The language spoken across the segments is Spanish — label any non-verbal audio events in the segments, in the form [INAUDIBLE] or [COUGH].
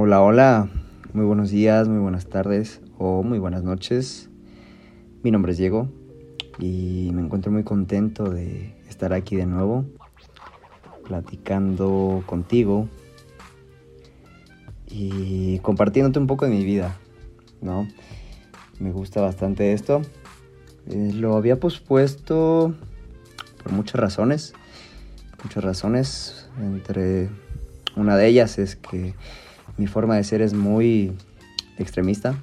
Hola, hola, muy buenos días, muy buenas tardes o muy buenas noches. Mi nombre es Diego y me encuentro muy contento de estar aquí de nuevo, platicando contigo y compartiéndote un poco de mi vida, ¿no? Me gusta bastante esto. Eh, lo había pospuesto por muchas razones, muchas razones, entre una de ellas es que mi forma de ser es muy extremista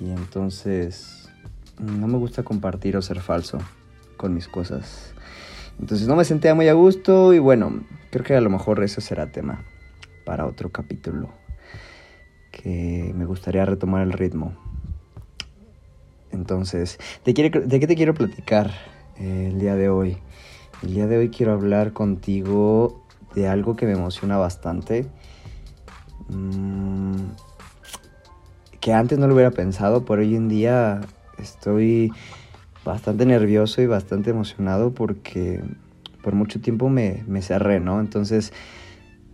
y entonces no me gusta compartir o ser falso con mis cosas. Entonces no me sentía muy a gusto y bueno, creo que a lo mejor eso será tema para otro capítulo que me gustaría retomar el ritmo. Entonces, ¿de, qué te quiero platicar eh, el día de hoy? El día de hoy quiero hablar contigo de algo que me emociona bastante Mm, que antes no lo hubiera pensado, pero hoy en día estoy bastante nervioso y bastante emocionado porque por mucho tiempo me, me cerré, ¿no? Entonces,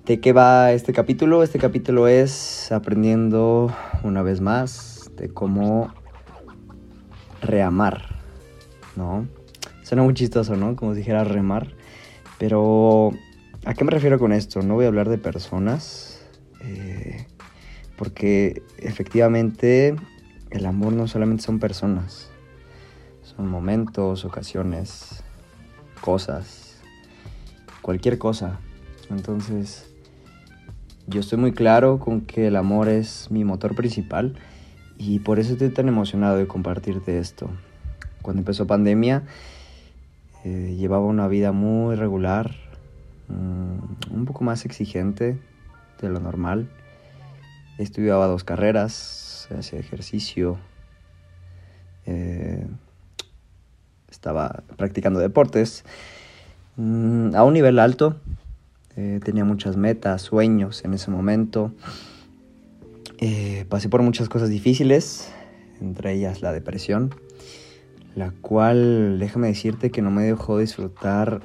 ¿de qué va este capítulo? Este capítulo es aprendiendo una vez más de cómo reamar, ¿no? Suena muy chistoso, ¿no? Como si dijera remar. Pero, ¿a qué me refiero con esto? No voy a hablar de personas, eh, porque efectivamente el amor no solamente son personas, son momentos, ocasiones, cosas, cualquier cosa. Entonces, yo estoy muy claro con que el amor es mi motor principal y por eso estoy tan emocionado de compartirte esto. Cuando empezó pandemia, eh, llevaba una vida muy regular, mm, un poco más exigente, de lo normal. Estudiaba dos carreras, hacía ejercicio, eh, estaba practicando deportes mm, a un nivel alto. Eh, tenía muchas metas, sueños en ese momento. Eh, pasé por muchas cosas difíciles, entre ellas la depresión, la cual, déjame decirte que no me dejó disfrutar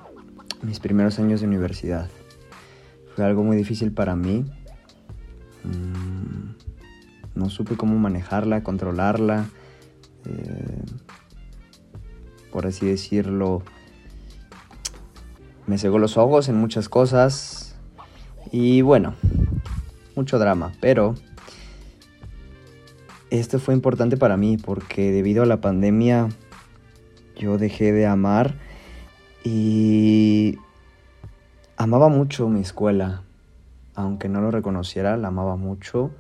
mis primeros años de universidad algo muy difícil para mí. Mm, no supe cómo manejarla, controlarla. Eh, por así decirlo, me cegó los ojos en muchas cosas. Y bueno, mucho drama, pero esto fue importante para mí porque debido a la pandemia yo dejé de amar y Amaba mucho mi escuela, aunque no lo reconociera, la amaba mucho.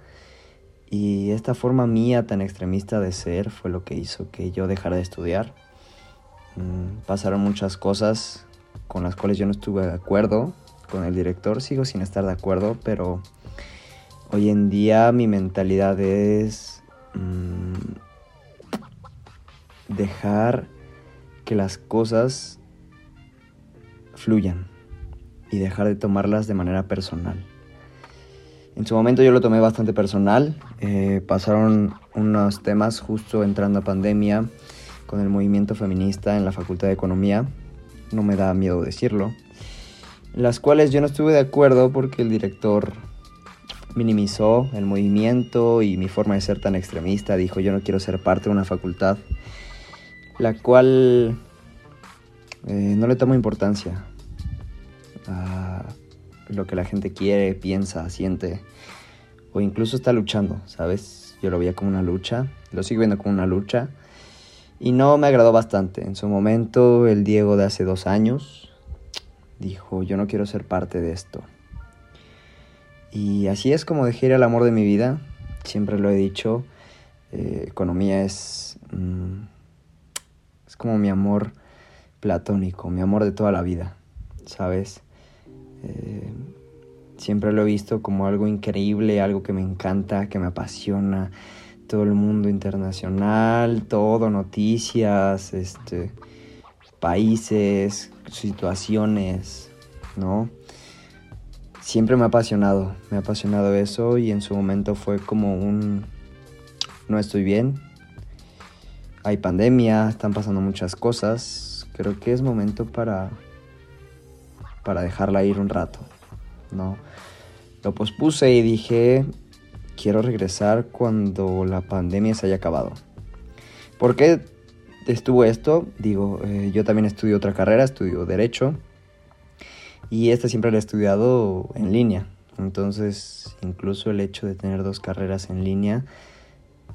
Y esta forma mía tan extremista de ser fue lo que hizo que yo dejara de estudiar. Mm, pasaron muchas cosas con las cuales yo no estuve de acuerdo con el director, sigo sin estar de acuerdo, pero hoy en día mi mentalidad es mm, dejar que las cosas fluyan y dejar de tomarlas de manera personal. En su momento yo lo tomé bastante personal, eh, pasaron unos temas justo entrando a pandemia con el movimiento feminista en la Facultad de Economía, no me da miedo decirlo, las cuales yo no estuve de acuerdo porque el director minimizó el movimiento y mi forma de ser tan extremista, dijo yo no quiero ser parte de una facultad, la cual eh, no le tomo importancia, a lo que la gente quiere, piensa, siente, o incluso está luchando, ¿sabes? Yo lo veía como una lucha, lo sigo viendo como una lucha, y no me agradó bastante. En su momento, el Diego de hace dos años dijo, yo no quiero ser parte de esto. Y así es como dejé ir al amor de mi vida, siempre lo he dicho, eh, economía es, mm, es como mi amor platónico, mi amor de toda la vida, ¿sabes? Eh, siempre lo he visto como algo increíble, algo que me encanta, que me apasiona. Todo el mundo internacional, todo, noticias, este, países, situaciones, ¿no? Siempre me ha apasionado, me ha apasionado eso y en su momento fue como un... No estoy bien, hay pandemia, están pasando muchas cosas, creo que es momento para para dejarla ir un rato, ¿no? Lo pospuse y dije, quiero regresar cuando la pandemia se haya acabado. ¿Por qué estuvo esto? Digo, eh, yo también estudio otra carrera, estudio Derecho. Y esta siempre la he estudiado en línea. Entonces, incluso el hecho de tener dos carreras en línea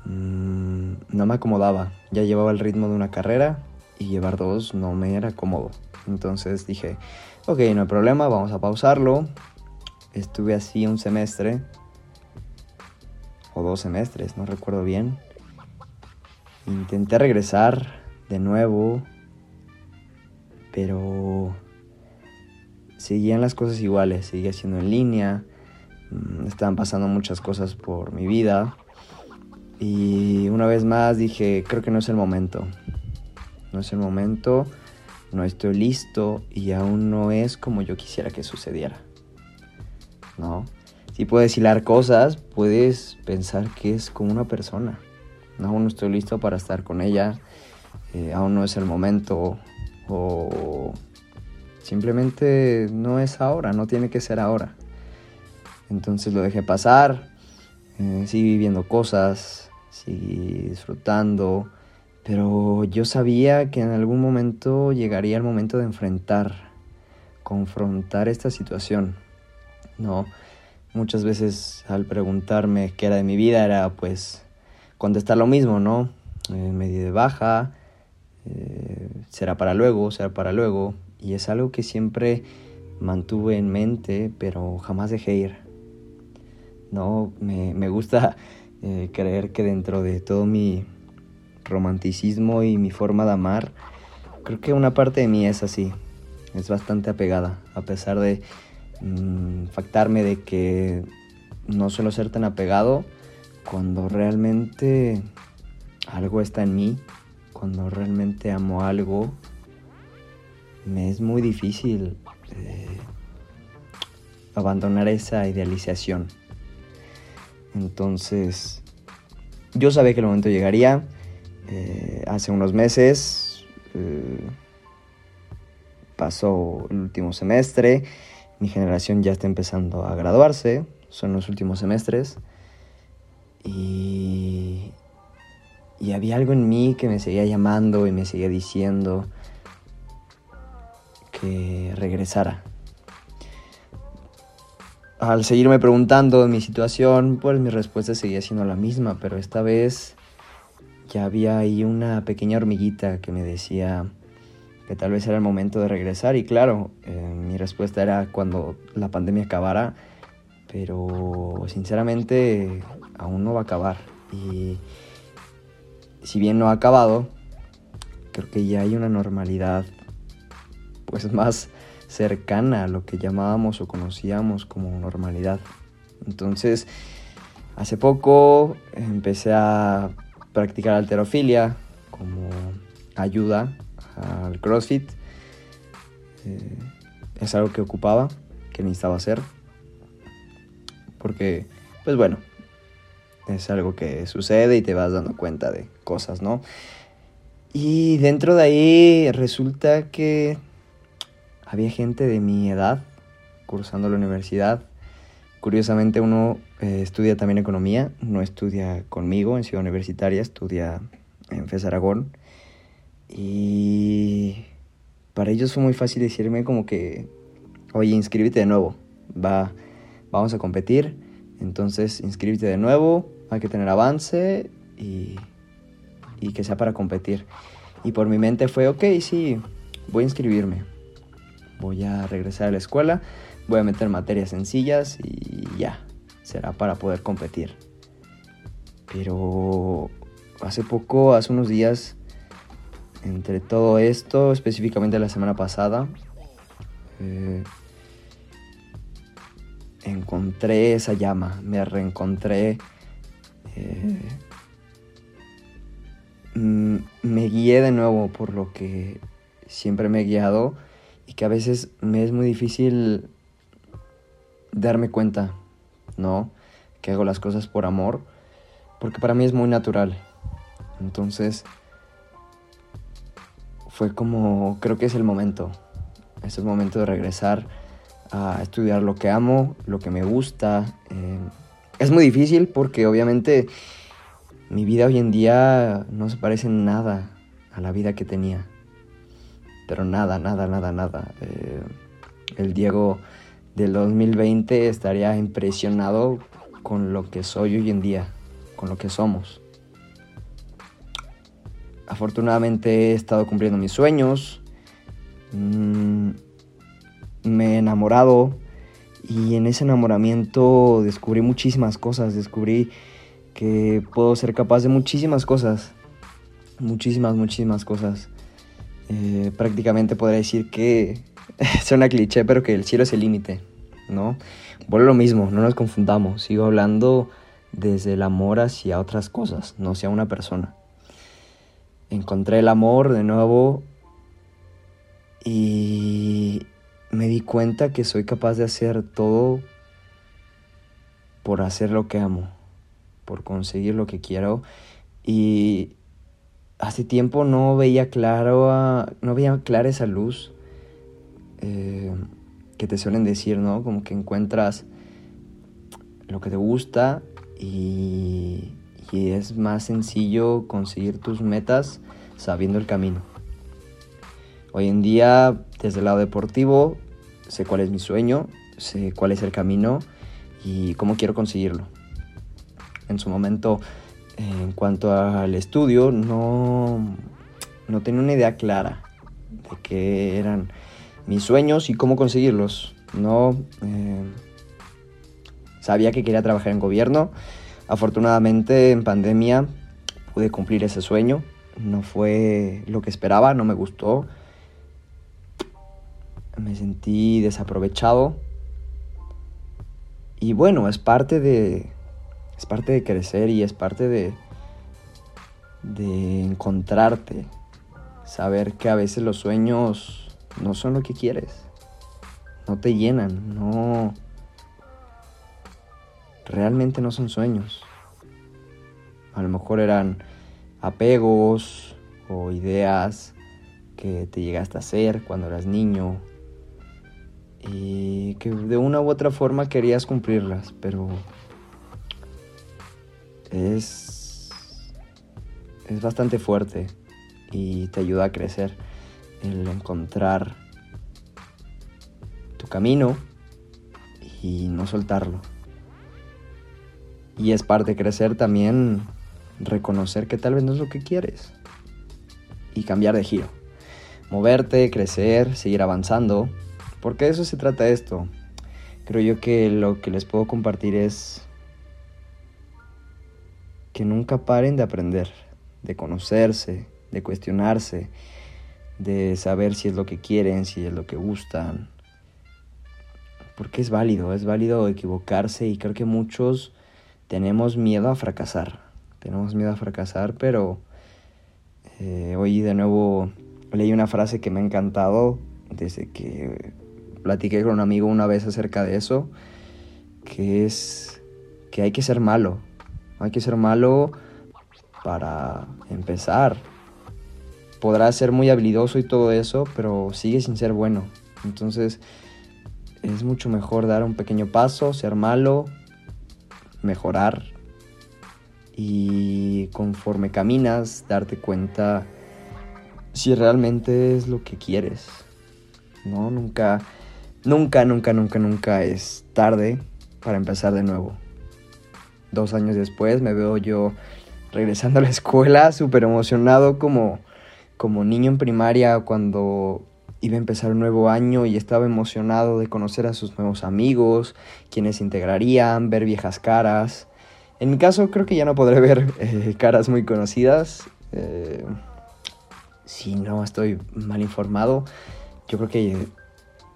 mmm, no me acomodaba. Ya llevaba el ritmo de una carrera y llevar dos no me era cómodo. Entonces dije, ok, no hay problema, vamos a pausarlo. Estuve así un semestre o dos semestres, no recuerdo bien. Intenté regresar de nuevo, pero seguían las cosas iguales, seguía siendo en línea, mm, estaban pasando muchas cosas por mi vida y una vez más dije, creo que no es el momento, no es el momento, no estoy listo y aún no es como yo quisiera que sucediera. ¿No? Si puedes hilar cosas, puedes pensar que es como una persona. Aún no estoy listo para estar con ella, eh, aún no es el momento o simplemente no es ahora, no tiene que ser ahora. Entonces lo dejé pasar, eh, viviendo cosas, seguí disfrutando, pero yo sabía que en algún momento llegaría el momento de enfrentar, confrontar esta situación, ¿no? muchas veces al preguntarme qué era de mi vida era pues contestar lo mismo, ¿no? Eh, medio de baja, eh, será para luego, será para luego. Y es algo que siempre mantuve en mente, pero jamás dejé ir. No, me, me gusta eh, creer que dentro de todo mi romanticismo y mi forma de amar, creo que una parte de mí es así, es bastante apegada, a pesar de Mm, factarme de que no suelo ser tan apegado cuando realmente algo está en mí, cuando realmente amo algo, me es muy difícil eh, abandonar esa idealización. Entonces, yo sabía que el momento llegaría. Eh, hace unos meses eh, pasó el último semestre mi generación ya está empezando a graduarse, son los últimos semestres. Y, y había algo en mí que me seguía llamando y me seguía diciendo que regresara. Al seguirme preguntando mi situación, pues mi respuesta seguía siendo la misma, pero esta vez ya había ahí una pequeña hormiguita que me decía, que tal vez era el momento de regresar y claro, eh, mi respuesta era cuando la pandemia acabara, pero sinceramente aún no va a acabar y si bien no ha acabado, creo que ya hay una normalidad pues más cercana a lo que llamábamos o conocíamos como normalidad. Entonces, hace poco empecé a practicar alterofilia como ayuda al CrossFit. Eh, es algo que ocupaba, que necesitaba hacer. Porque, pues bueno, es algo que sucede y te vas dando cuenta de cosas, ¿no? Y dentro de ahí resulta que había gente de mi edad cursando la universidad. Curiosamente uno eh, estudia también economía, no estudia conmigo en Ciudad Universitaria, estudia en FES Aragón. Y para ellos fue muy fácil decirme como que, oye, inscríbete de nuevo, va, vamos a competir, entonces inscríbete de nuevo, hay que tener avance y, y que sea para competir. Y por mi mente fue, ok, sí, voy a inscribirme, voy a regresar a la escuela, voy a meter materias sencillas y ya, será para poder competir. Pero hace poco, hace unos días, entre todo esto, específicamente la semana pasada, eh, encontré esa llama, me reencontré, eh, mm, me guié de nuevo por lo que siempre me he guiado y que a veces me es muy difícil darme cuenta, ¿no? Que hago las cosas por amor, porque para mí es muy natural. Entonces, fue como, creo que es el momento, es el momento de regresar a estudiar lo que amo, lo que me gusta. Eh, es muy difícil porque obviamente mi vida hoy en día no se parece nada a la vida que tenía. Pero nada, nada, nada, nada. Eh, el Diego del 2020 estaría impresionado con lo que soy hoy en día, con lo que somos. Afortunadamente he estado cumpliendo mis sueños, mm, me he enamorado y en ese enamoramiento descubrí muchísimas cosas, descubrí que puedo ser capaz de muchísimas cosas, muchísimas, muchísimas cosas. Eh, prácticamente podría decir que [LAUGHS] suena cliché, pero que el cielo es el límite, ¿no? Vuelvo lo mismo, no nos confundamos, sigo hablando desde el amor hacia otras cosas, no hacia una persona. Encontré el amor de nuevo y me di cuenta que soy capaz de hacer todo por hacer lo que amo, por conseguir lo que quiero y hace tiempo no veía claro, no veía clara esa luz eh, que te suelen decir, ¿no? Como que encuentras lo que te gusta y, y es más sencillo conseguir tus metas sabiendo el camino. Hoy en día, desde el lado deportivo, sé cuál es mi sueño, sé cuál es el camino y cómo quiero conseguirlo. En su momento, en cuanto al estudio, no, no tenía una idea clara de qué eran mis sueños y cómo conseguirlos. No eh, sabía que quería trabajar en gobierno. Afortunadamente, en pandemia pude cumplir ese sueño. No fue lo que esperaba, no me gustó. Me sentí desaprovechado. Y bueno, es parte de, es parte de crecer y es parte de, de encontrarte. Saber que a veces los sueños no son lo que quieres. No te llenan, no... Realmente no son sueños. A lo mejor eran apegos o ideas que te llegaste a hacer cuando eras niño y que de una u otra forma querías cumplirlas, pero es, es bastante fuerte y te ayuda a crecer el encontrar tu camino y no soltarlo. Y es parte de crecer también reconocer que tal vez no es lo que quieres y cambiar de giro. Moverte, crecer, seguir avanzando, porque de eso se trata esto. Creo yo que lo que les puedo compartir es que nunca paren de aprender, de conocerse, de cuestionarse, de saber si es lo que quieren, si es lo que gustan. Porque es válido, es válido equivocarse y creo que muchos tenemos miedo a fracasar. Tenemos miedo a fracasar, pero eh, hoy de nuevo leí una frase que me ha encantado desde que platiqué con un amigo una vez acerca de eso, que es que hay que ser malo, hay que ser malo para empezar. Podrás ser muy habilidoso y todo eso, pero sigue sin ser bueno. Entonces es mucho mejor dar un pequeño paso, ser malo, mejorar y conforme caminas darte cuenta si realmente es lo que quieres. No, nunca, nunca, nunca, nunca, nunca es tarde para empezar de nuevo dos años después me veo yo regresando a la escuela súper emocionado como, como niño en primaria cuando iba a empezar un nuevo año y estaba emocionado de conocer a sus nuevos amigos, quienes integrarían, ver viejas caras. En mi caso creo que ya no podré ver eh, caras muy conocidas. Eh, si no estoy mal informado, yo creo que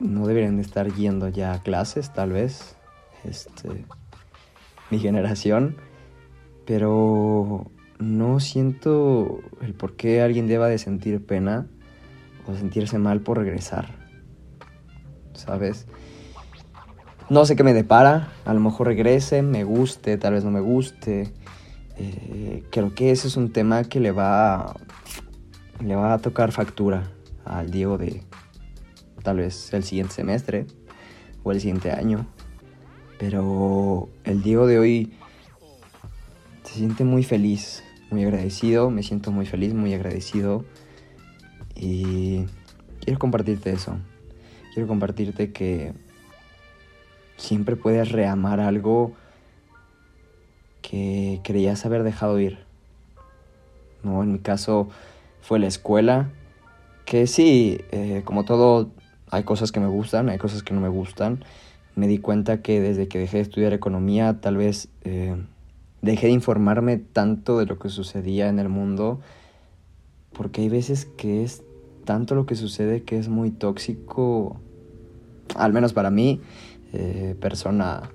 no deberían de estar yendo ya a clases, tal vez. Este, mi generación, pero no siento el por qué alguien deba de sentir pena o sentirse mal por regresar, ¿sabes? No sé qué me depara, a lo mejor regrese, me guste, tal vez no me guste. Eh, creo que ese es un tema que le va, le va a tocar factura al Diego de tal vez el siguiente semestre o el siguiente año. Pero el Diego de hoy se siente muy feliz, muy agradecido, me siento muy feliz, muy agradecido y quiero compartirte eso. Quiero compartirte que siempre puedes reamar algo que creías haber dejado ir. ¿No? En mi caso fue la escuela, que sí, eh, como todo, hay cosas que me gustan, hay cosas que no me gustan. Me di cuenta que desde que dejé de estudiar economía, tal vez eh, dejé de informarme tanto de lo que sucedía en el mundo, porque hay veces que es tanto lo que sucede que es muy tóxico, al menos para mí, eh, persona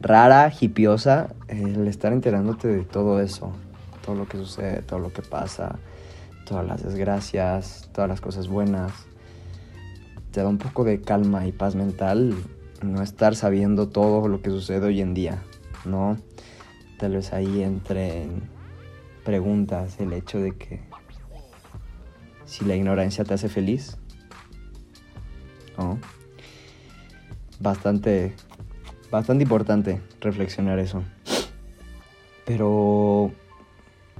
rara, hipiosa, el estar enterándote de todo eso, todo lo que sucede, todo lo que pasa, todas las desgracias, todas las cosas buenas. Te da un poco de calma y paz mental no estar sabiendo todo lo que sucede hoy en día, ¿no? Tal vez ahí entre preguntas el hecho de que si la ignorancia te hace feliz, ¿no? Bastante, bastante importante reflexionar eso. Pero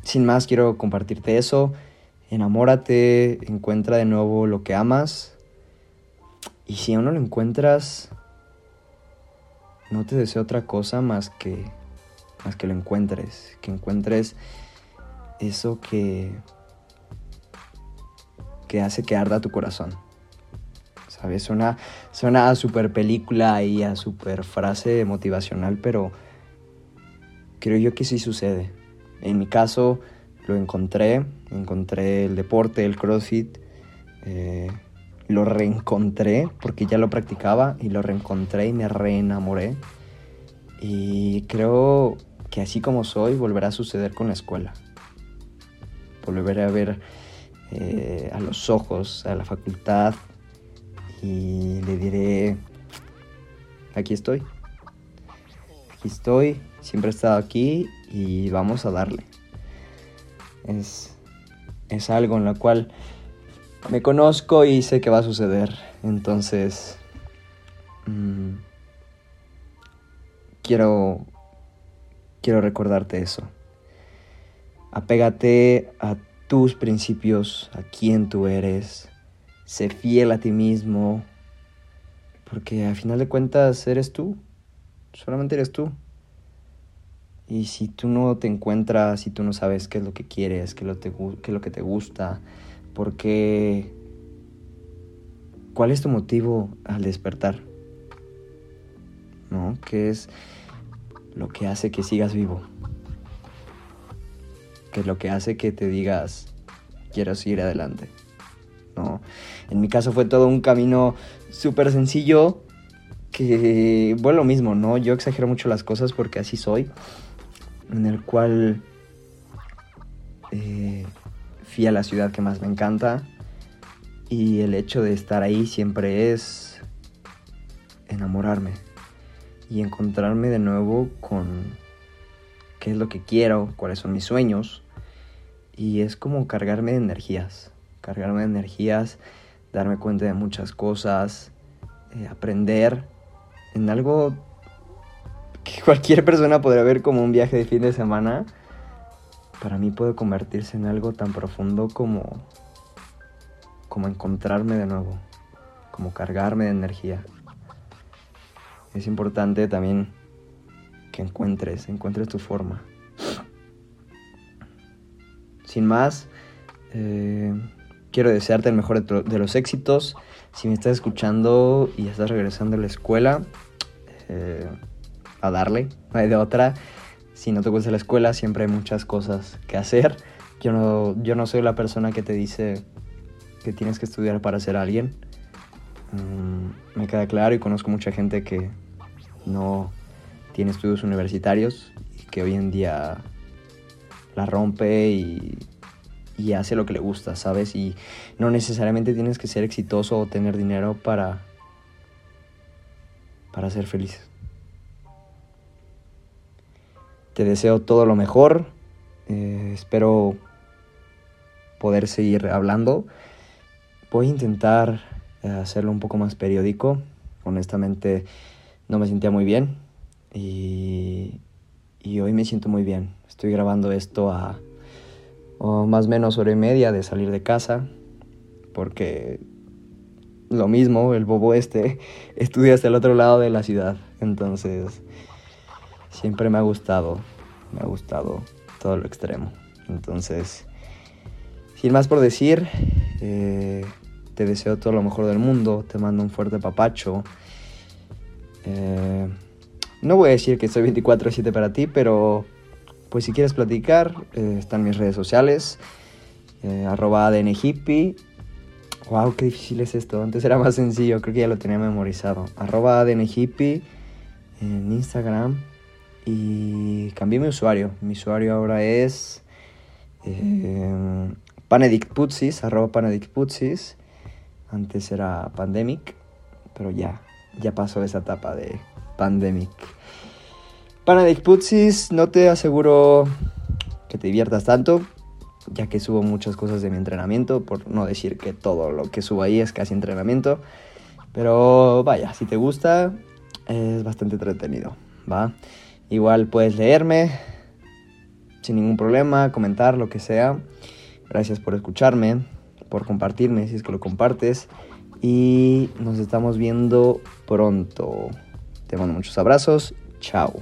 sin más quiero compartirte eso enamórate, encuentra de nuevo lo que amas. Y si aún no lo encuentras, no te deseo otra cosa más que, más que lo encuentres. Que encuentres eso que, que hace que arda tu corazón. ¿Sabes? Suena, a super película y a super frase motivacional, pero creo yo que sí sucede. En mi caso, lo encontré, encontré el deporte, el CrossFit, eh, lo reencontré porque ya lo practicaba y lo reencontré y me reenamoré. Y creo que así como soy, volverá a suceder con la escuela. Volveré a ver eh, a los ojos a la facultad y le diré, aquí estoy. Aquí estoy, siempre he estado aquí y vamos a darle es, es algo en lo cual me conozco y sé que va a suceder. Entonces, mm, quiero, quiero recordarte eso. Apégate a tus principios, a quién tú eres. Sé fiel a ti mismo. Porque al final de cuentas eres tú. Solamente eres tú. Y si tú no te encuentras, si tú no sabes qué es lo que quieres, qué es lo, que te gusta, por qué... ¿Cuál es tu motivo al despertar? ¿No? ¿Qué es lo que hace que sigas vivo? ¿Qué es lo que hace que te digas, quiero seguir adelante? ¿No? En mi caso fue todo un camino súper sencillo que, bueno, lo mismo, ¿no? Yo exagero mucho las cosas porque así soy en el cual eh, fui a la ciudad que más me encanta y el hecho de estar ahí siempre es enamorarme y encontrarme de nuevo con qué es lo que quiero, cuáles son mis sueños y es como cargarme de energías, cargarme de energías, darme cuenta de muchas cosas, eh, aprender en algo que [LAUGHS] cualquier persona podría ver como un viaje de fin de semana, para mí puede convertirse en algo tan profundo como, como encontrarme de nuevo, como cargarme de energía. Es importante también que encuentres, encuentres tu forma. Sin más, eh, quiero desearte el mejor de, los éxitos. Si me estás escuchando y estás regresando a la escuela, eh, a darle, no hay de otra. Si no te gusta la escuela, siempre hay muchas cosas que hacer. Yo no, yo no soy la persona que te dice que tienes que estudiar para ser alguien. Mm, me queda claro y conozco mucha gente que no tiene estudios universitarios y que hoy en día la rompe y, hace lo que le gusta, ¿sabes? Y no necesariamente tienes que ser exitoso o tener dinero para, para ser feliz. Te deseo todo lo mejor. Eh, espero poder seguir hablando. Voy a intentar hacerlo un poco más periódico. honestamente no me sentía muy bien y, y hoy me siento muy bien. Estoy grabando esto a más o menos hora y media de salir de casa porque lo mismo, el bobo este [LAUGHS] estudia hasta el otro lado de la ciudad. Entonces, siempre me ha gustado, me ha gustado todo lo extremo. Entonces, sin más por decir, eh, te deseo todo lo mejor del mundo, te mando un fuerte papacho. Eh, no voy a decir que soy 24/7 para ti, pero pues si quieres platicar, eh, están mis redes sociales, arroba hippie Wow, qué difícil es esto. Antes era más sencillo, creo que ya lo tenía memorizado. Arroba ADNHippie en Instagram. Y cambié mi usuario. Mi usuario ahora es eh, Panedictputsis, Panedictputsis. Antes era Pandemic, pero ya, ya pasó esa etapa de Pandemic. Panedictputsis, no te aseguro que te diviertas tanto, ya que subo muchas cosas de mi entrenamiento, por no decir que todo lo que subo ahí es casi entrenamiento. Pero vaya, si te gusta, es bastante entretenido, ¿va? Igual puedes leerme sin ningún problema, comentar, lo que sea. Gracias por escucharme, por compartirme si es que lo compartes. Y nos estamos viendo pronto. Te mando muchos abrazos. Chao.